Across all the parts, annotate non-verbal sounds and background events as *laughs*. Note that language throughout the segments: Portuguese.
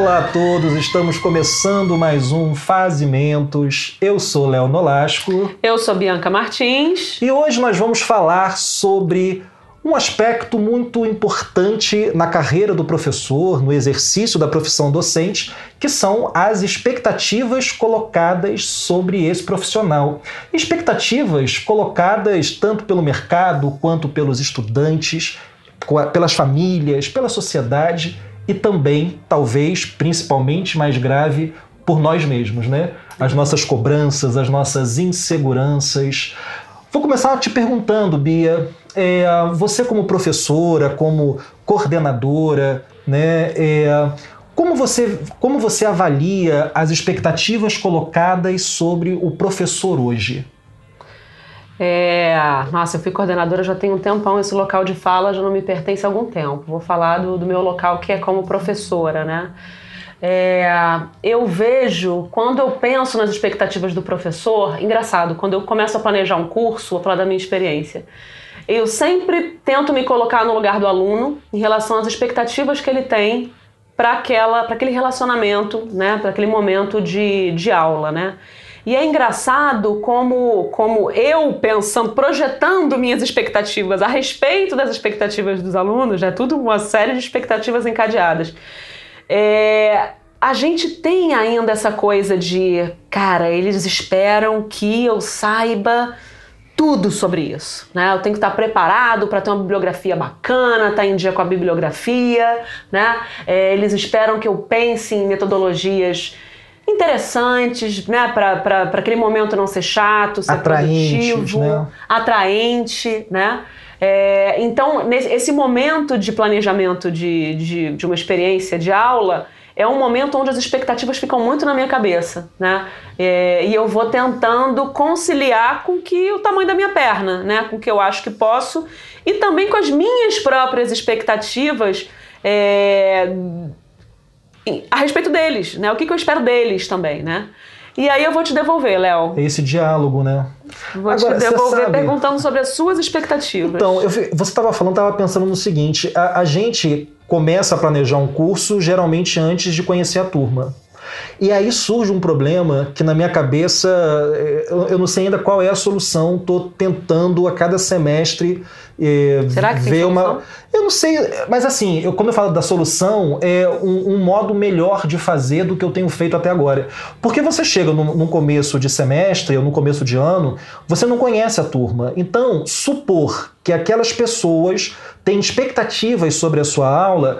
Olá a todos, estamos começando mais um Fazimentos. Eu sou Léo Nolasco. Eu sou Bianca Martins. E hoje nós vamos falar sobre um aspecto muito importante na carreira do professor, no exercício da profissão docente, que são as expectativas colocadas sobre esse profissional. Expectativas colocadas tanto pelo mercado quanto pelos estudantes, pelas famílias, pela sociedade e também, talvez, principalmente mais grave, por nós mesmos, né? As nossas cobranças, as nossas inseguranças. Vou começar te perguntando, Bia, é, você como professora, como coordenadora, né? É, como você, como você avalia as expectativas colocadas sobre o professor hoje? É, nossa, eu fui coordenadora já tem um tempão, esse local de fala já não me pertence há algum tempo. Vou falar do, do meu local que é como professora, né? É, eu vejo, quando eu penso nas expectativas do professor, engraçado, quando eu começo a planejar um curso, vou falar da minha experiência, eu sempre tento me colocar no lugar do aluno em relação às expectativas que ele tem para aquele relacionamento, né, para aquele momento de, de aula, né? E é engraçado como, como eu pensando, projetando minhas expectativas a respeito das expectativas dos alunos, é tudo uma série de expectativas encadeadas. É, a gente tem ainda essa coisa de, cara, eles esperam que eu saiba tudo sobre isso, né? Eu tenho que estar preparado para ter uma bibliografia bacana, estar em dia com a bibliografia, né? É, eles esperam que eu pense em metodologias interessantes, né, para aquele momento não ser chato, ser Atraentes, produtivo, né? atraente, né? É, então, nesse, esse momento de planejamento de, de, de, uma experiência de aula é um momento onde as expectativas ficam muito na minha cabeça, né? É, e eu vou tentando conciliar com que o tamanho da minha perna, né? Com o que eu acho que posso e também com as minhas próprias expectativas é, a respeito deles, né? O que, que eu espero deles também, né? E aí eu vou te devolver, Léo. Esse diálogo, né? Vou Agora, te devolver sabe... perguntando sobre as suas expectativas. Então, eu, você estava falando, estava pensando no seguinte: a, a gente começa a planejar um curso geralmente antes de conhecer a turma. E aí surge um problema que na minha cabeça eh, eu não sei ainda qual é a solução. Estou tentando a cada semestre eh, Será que ver uma. Eu não sei, mas assim, eu, quando eu falo da solução, é um, um, modo melhor de fazer do que eu tenho feito até agora. Porque você chega no, no começo de semestre ou no começo de ano, você não conhece a turma. Então, supor que aquelas pessoas têm expectativas sobre a sua aula,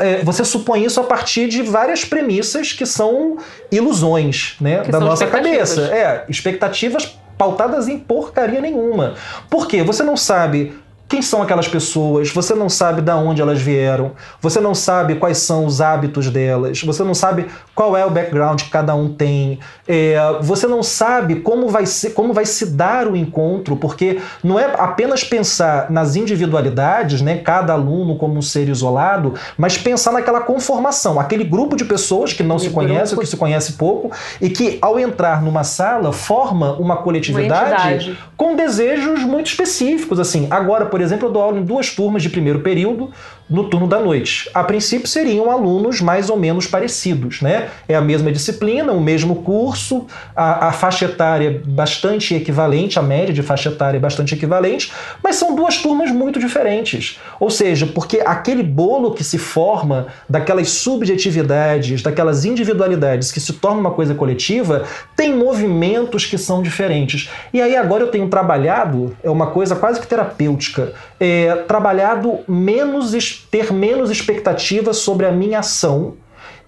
é, você supõe isso a partir de várias premissas que são ilusões né, que da nossa cabeça. É, expectativas pautadas em porcaria nenhuma. Por quê? Você não sabe quem são aquelas pessoas, você não sabe de onde elas vieram, você não sabe quais são os hábitos delas, você não sabe qual é o background que cada um tem, é, você não sabe como vai, ser, como vai se dar o encontro, porque não é apenas pensar nas individualidades, né, cada aluno como um ser isolado, mas pensar naquela conformação, aquele grupo de pessoas que não e se conhece ou que se conhece pouco e que ao entrar numa sala forma uma coletividade uma com desejos muito específicos, assim. Agora, por por exemplo, eu dou aula em duas turmas de primeiro período no turno da noite. A princípio seriam alunos mais ou menos parecidos, né? É a mesma disciplina, o mesmo curso, a, a faixa etária bastante equivalente, a média de faixa etária é bastante equivalente, mas são duas turmas muito diferentes. Ou seja, porque aquele bolo que se forma daquelas subjetividades, daquelas individualidades que se torna uma coisa coletiva, tem movimentos que são diferentes. E aí agora eu tenho trabalhado, é uma coisa quase que terapêutica, é, trabalhado menos ter menos expectativa sobre a minha ação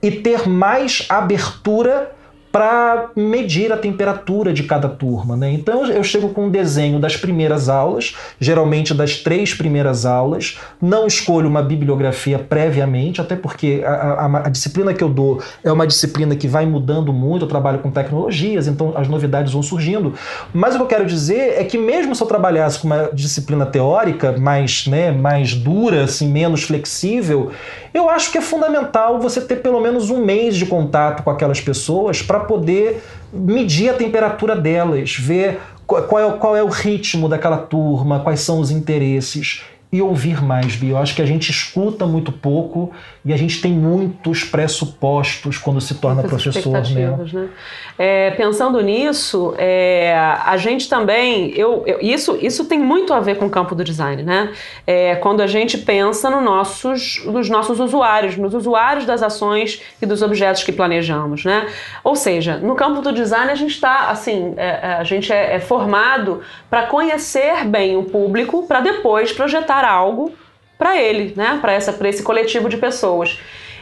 e ter mais abertura para medir a temperatura de cada turma. Né? Então eu chego com um desenho das primeiras aulas, geralmente das três primeiras aulas, não escolho uma bibliografia previamente, até porque a, a, a, disciplina que eu dou é uma disciplina que vai mudando muito, eu trabalho com tecnologias, então as novidades vão surgindo. Mas o que eu quero dizer é que mesmo se eu trabalhasse com uma disciplina teórica mais, né, mais dura, assim, menos flexível, eu acho que é fundamental você ter pelo menos um mês de contato com aquelas pessoas para poder medir a temperatura delas, ver qual é, qual é o ritmo daquela turma, quais são os interesses. E ouvir mais, Bia. Eu acho que a gente escuta muito pouco e a gente tem muitos pressupostos quando se torna Muitas professor. Né? né? É, pensando nisso, é, a gente também, eu, eu, isso, isso tem muito a ver com o campo do design, né? É, quando a gente pensa no nossos, nos nossos usuários, nos usuários das ações e dos objetos que planejamos, né? Ou seja, no campo do design a gente está, assim, é, é, a gente é, é formado para conhecer bem o público, para depois projetar algo para ele, né? Para essa para esse coletivo de pessoas.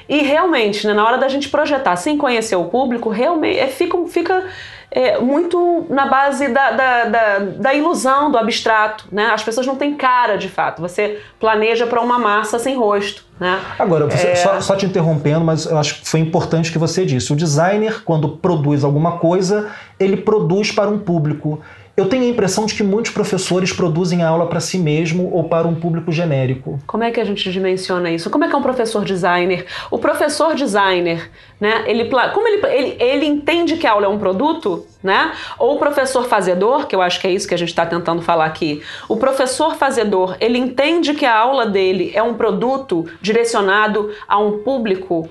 E realmente, né, na hora da gente projetar sem conhecer o público, realmente é, fica, fica é, muito na base da, da, da, da, ilusão, do abstrato. Né? As pessoas não têm cara de fato. Você planeja para uma massa sem rosto. Né? Agora, você, é... só, só te interrompendo, mas eu acho que foi importante que você disse. O designer, quando produz alguma coisa, ele produz para um público. Eu tenho a impressão de que muitos professores produzem a aula para si mesmo ou para um público genérico. Como é que a gente dimensiona isso? Como é que é um professor designer? O professor designer, né? Ele, como ele, ele, ele entende que a aula é um produto, né? Ou o professor fazedor, que eu acho que é isso que a gente está tentando falar aqui. O professor fazedor, ele entende que a aula dele é um produto direcionado a um público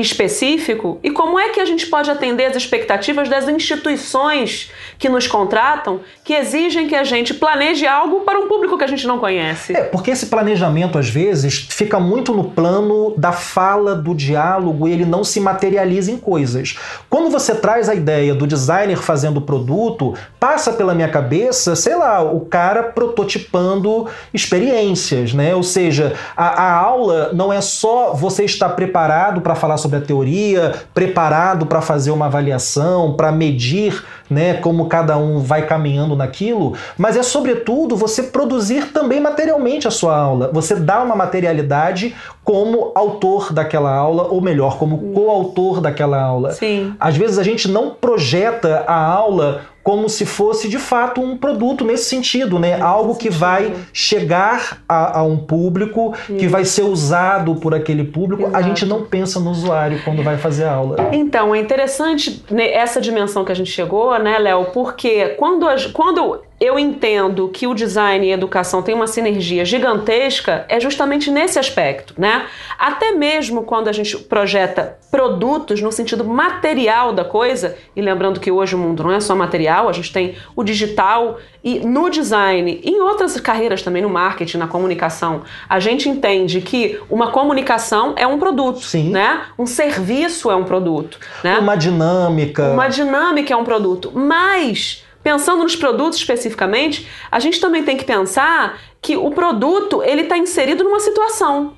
específico e como é que a gente pode atender as expectativas das instituições que nos contratam, que exigem que a gente planeje algo para um público que a gente não conhece. É, porque esse planejamento às vezes fica muito no plano da fala, do diálogo e ele não se materializa em coisas. Quando você traz a ideia do designer fazendo o produto, passa pela minha cabeça, sei lá, o cara prototipando experiências, né? Ou seja, a, a aula não é só você estar preparado para falar sobre sobre a teoria, preparado para fazer uma avaliação, para medir né, como cada um vai caminhando naquilo, mas é sobretudo você produzir também materialmente a sua aula. Você dá uma materialidade como autor daquela aula, ou melhor, como coautor daquela aula. Sim. Às vezes a gente não projeta a aula como se fosse de fato um produto nesse sentido, né? Algo que vai chegar a, a um público, Isso. que vai ser usado por aquele público. Exato. A gente não pensa no usuário quando vai fazer a aula. Então, é interessante né, essa dimensão que a gente chegou, né, Léo? Porque quando, quando eu entendo que o design e a educação têm uma sinergia gigantesca é justamente nesse aspecto, né? Até mesmo quando a gente projeta produtos no sentido material da coisa, e lembrando que hoje o mundo não é só material, a gente tem o digital e no design, e em outras carreiras também, no marketing, na comunicação, a gente entende que uma comunicação é um produto, Sim. né? Um serviço é um produto, né? Uma dinâmica. Uma dinâmica é um produto, mas Pensando nos produtos especificamente, a gente também tem que pensar que o produto ele está inserido numa situação.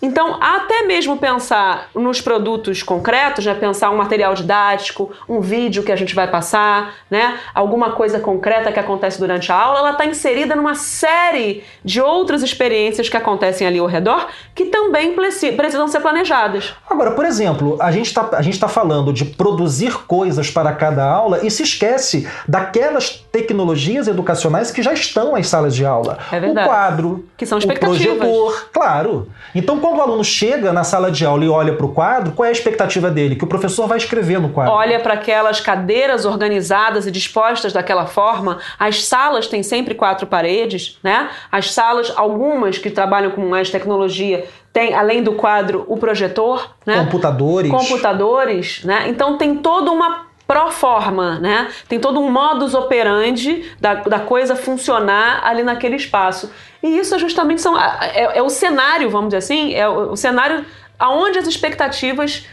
Então, até mesmo pensar nos produtos concretos, né? pensar um material didático, um vídeo que a gente vai passar, né? alguma coisa concreta que acontece durante a aula, ela está inserida numa série de outras experiências que acontecem ali ao redor que também precisam ser planejadas. Agora, por exemplo, a gente está tá falando de produzir coisas para cada aula e se esquece daquelas tecnologias educacionais que já estão nas salas de aula. É verdade. O quadro, que são o projetor, claro. Então, quando o aluno chega na sala de aula e olha para o quadro, qual é a expectativa dele? Que o professor vai escrever no quadro. Olha para aquelas cadeiras organizadas e dispostas daquela forma. As salas têm sempre quatro paredes, né? As salas, algumas que trabalham com mais tecnologia, tem, além do quadro, o projetor, né? Computadores. Computadores, né? Então tem toda uma pro forma, né? Tem todo um modus operandi da, da coisa funcionar ali naquele espaço. E isso é justamente são, é, é o cenário, vamos dizer assim, é o, o cenário aonde as expectativas,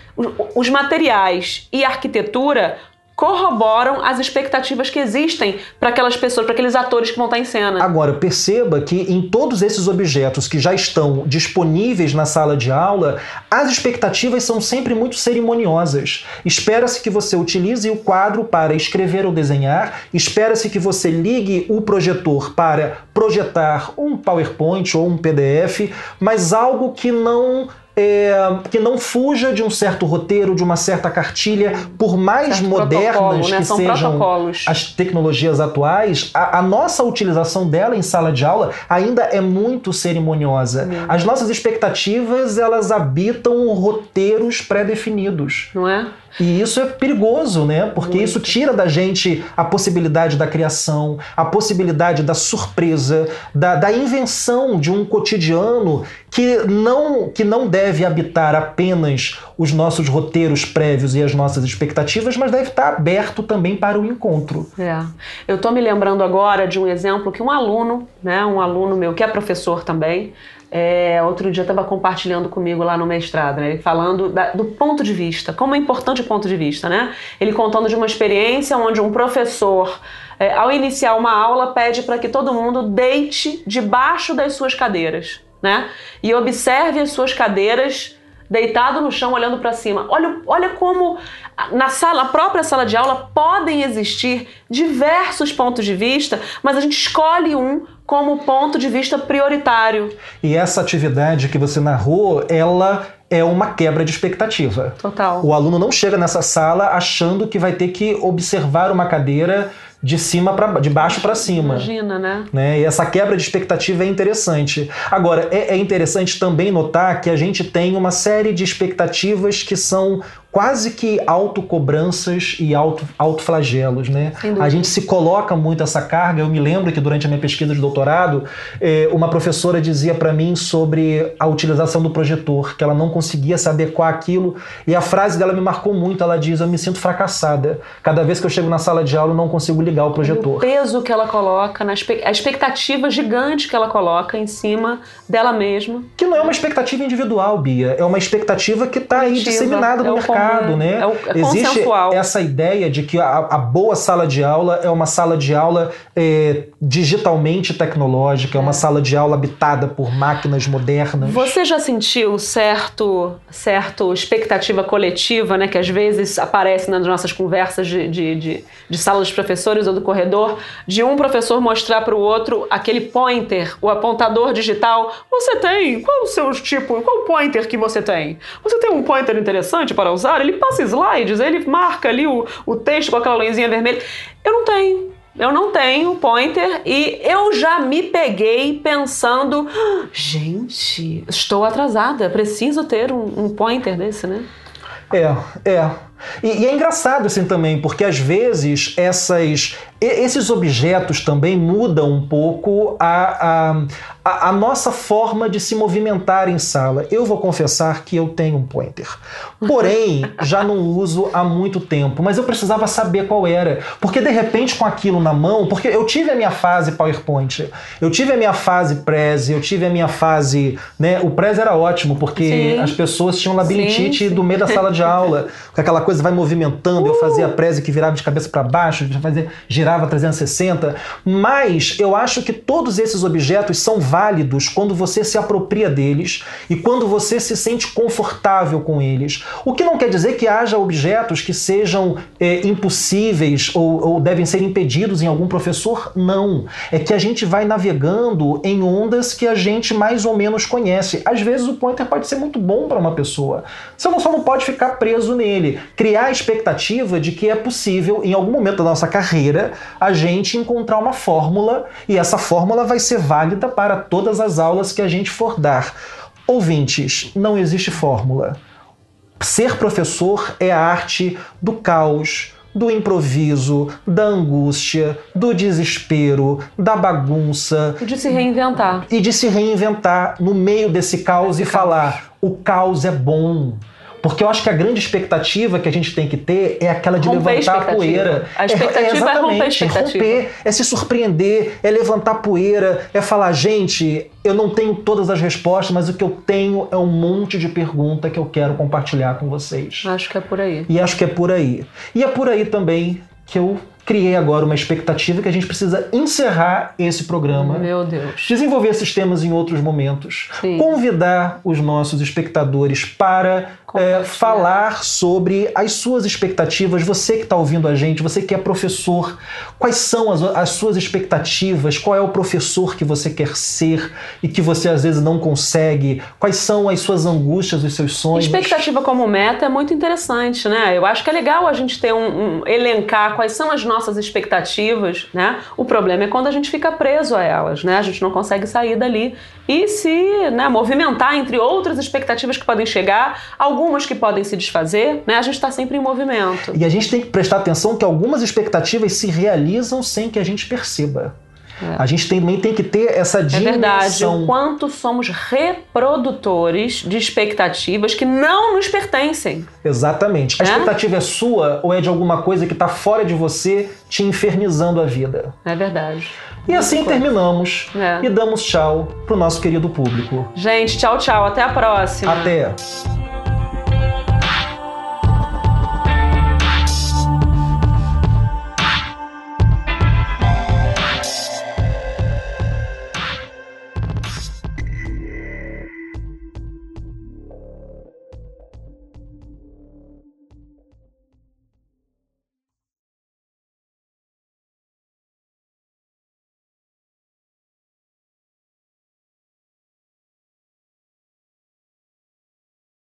os materiais e a arquitetura corroboram as expectativas que existem para aquelas pessoas, para aqueles atores que vão estar em cena. Agora, perceba que em todos esses objetos que já estão disponíveis na sala de aula, as expectativas são sempre muito cerimoniosas. Espera-se que você utilize o quadro para escrever ou desenhar, espera-se que você ligue o projetor para projetar um PowerPoint ou um PDF, mas algo que não é, que não fuja de um certo roteiro, de uma certa cartilha, por mais Certo modernas né? que São sejam protocolos. as tecnologias atuais, a, a nossa utilização dela em sala de aula ainda é muito cerimoniosa. As nossas expectativas, elas habitam roteiros pré-definidos. Não é? E isso é perigoso, né? Porque isso tira da gente a possibilidade da criação, a possibilidade da surpresa, da, da invenção de um cotidiano que não, que não deve habitar apenas os nossos roteiros prévios e as nossas expectativas, mas deve estar aberto também para o encontro. É. Eu tô me lembrando agora de um exemplo que um aluno, né, um aluno meu que é professor também, é, outro dia estava compartilhando comigo lá no mestrado, né, ele falando da- do ponto de vista, como é importante o ponto de vista, né? Ele contando de uma experiência onde um professor, é, ao iniciar uma aula, pede para que todo mundo deite debaixo das suas cadeiras, né? E observe as suas cadeiras deitado no chão olhando para cima. Olha, olha como na sala, na própria sala de aula podem existir diversos pontos de vista, mas a gente escolhe um como ponto de vista prioritário. E essa atividade que você narrou, ela é uma quebra de expectativa. Total. O aluno não chega nessa sala achando que vai ter que observar uma cadeira de cima para de baixo para cima. Imagina, né? né? E essa quebra de expectativa é interessante. Agora, é, é interessante também notar que a gente tem uma série de expectativas que são quase que autocobranças e auto, autoflagelos, né? A gente se coloca muito essa carga. Eu me lembro que durante a minha pesquisa de doutorado, eh, uma professora dizia para mim sobre a utilização do projetor, que ela não conseguia se adequar àquilo, e a frase dela me marcou muito. Ela diz: "Eu me sinto fracassada. Cada vez que eu chego na sala de aula, eu não consigo ligar o E projetor". o peso que ela coloca, a expectativa gigante que ela coloca em cima dela mesma. Que não é uma expectativa individual, Bia. É uma expectativa que está aí disseminada no É o mercado, comum, né? é o- é Existe consensual. essa ideia de que a, a boa sala de aula é uma sala de aula é, digitalmente tecnológica, é uma sala de aula habitada por máquinas modernas. Você já sentiu certo, certo expectativa coletiva, né, que às vezes aparece nas nossas conversas de, de, de, de sala dos professores ou do corredor, de um professor mostrar para o outro aquele pointer, o apontador digital. Você tem? Qual o seu tipo? Qual o pointer que você tem? Você tem um pointer interessante para usar? Ele passa slides, ele marca ali o, o texto com aquela luzinha vermelha. Eu não tenho. Eu não tenho pointer e eu já me peguei pensando, "Ah, gente, estou atrasada, preciso ter um, um pointer desse, né? É, é. E, e é engraçado assim também, porque às vezes essas, esses objetos também mudam um pouco a, a, a, a nossa forma de se movimentar em sala. Eu vou confessar que eu tenho um pointer. Porém, *laughs* já não uso há muito tempo, mas eu precisava saber qual era. Porque de repente, com aquilo na mão, porque eu tive a minha fase PowerPoint, eu tive a minha fase Prezi, eu tive a minha fase. Né, o Prezi era ótimo, porque Sim. as pessoas tinham labirintite Sim, sim. do meio da sala de aula, com aquela coisa vai movimentando, eu fazia prese que virava de cabeça para baixo, fazia, girava 360, mas eu acho que todos esses objetos são válidos quando você se apropria deles e quando você se sente confortável com eles. O que não quer dizer que haja objetos que sejam é, impossíveis ou, ou devem ser impedidos em algum professor, não. É que a gente vai navegando em ondas que a gente mais ou menos conhece. Às vezes o pointer pode ser muito bom para uma pessoa. Você não- só não pode ficar preso nele. Criar a expectativa de que é possível, em algum momento da nossa carreira, a gente encontrar uma fórmula e essa fórmula vai ser válida para todas as aulas que a gente for dar. Ouvintes, não existe fórmula. Ser professor é a arte do caos, do improviso, da angústia, do desespero, da bagunça E de se reinventar. e de se reinventar no meio desse caos e falar: o caos é bom. Porque eu acho que a grande expectativa que a gente tem que ter é aquela de Romper a levantar a expectativa. poeira. A expectativa é romper a exatamente, expectativa. romper, é se surpreender, é levantar poeira, é falar, gente, eu não tenho todas as respostas, mas o que eu tenho é um monte de pergunta que eu quero compartilhar com vocês. Acho que é por aí. E acho que é por aí. E é por aí também que eu criei agora uma expectativa que a gente precisa encerrar esse programa. Meu Deus. Desenvolver esses temas em outros momentos. Sim. Convidar os nossos espectadores para é, falar sobre as suas expectativas. Você que está ouvindo a gente, você que é professor, quais são as, as suas expectativas? Qual é o professor que você quer ser e que você às vezes não consegue? Quais são as suas angústias, os seus sonhos? Expectativa como meta é muito interessante, né? Eu acho que é legal a gente ter um, um elencar quais são as nossas expectativas, né? O problema é quando a gente fica preso a elas, né? A gente não consegue sair dali e se né, movimentar entre outras expectativas que podem chegar, algumas que podem se desfazer, né? A gente está sempre em movimento. E a gente tem que prestar atenção que algumas expectativas se realizam sem que a gente perceba. É. A gente também tem que ter essa dimensão. É verdade, o quanto somos reprodutores de expectativas que não nos pertencem. Exatamente. A é? expectativa é sua ou é de alguma coisa que está fora de você te infernizando a vida? É verdade. E assim coisa. terminamos é. e damos tchau pro nosso querido público. Gente, tchau, tchau. Até a próxima. Até.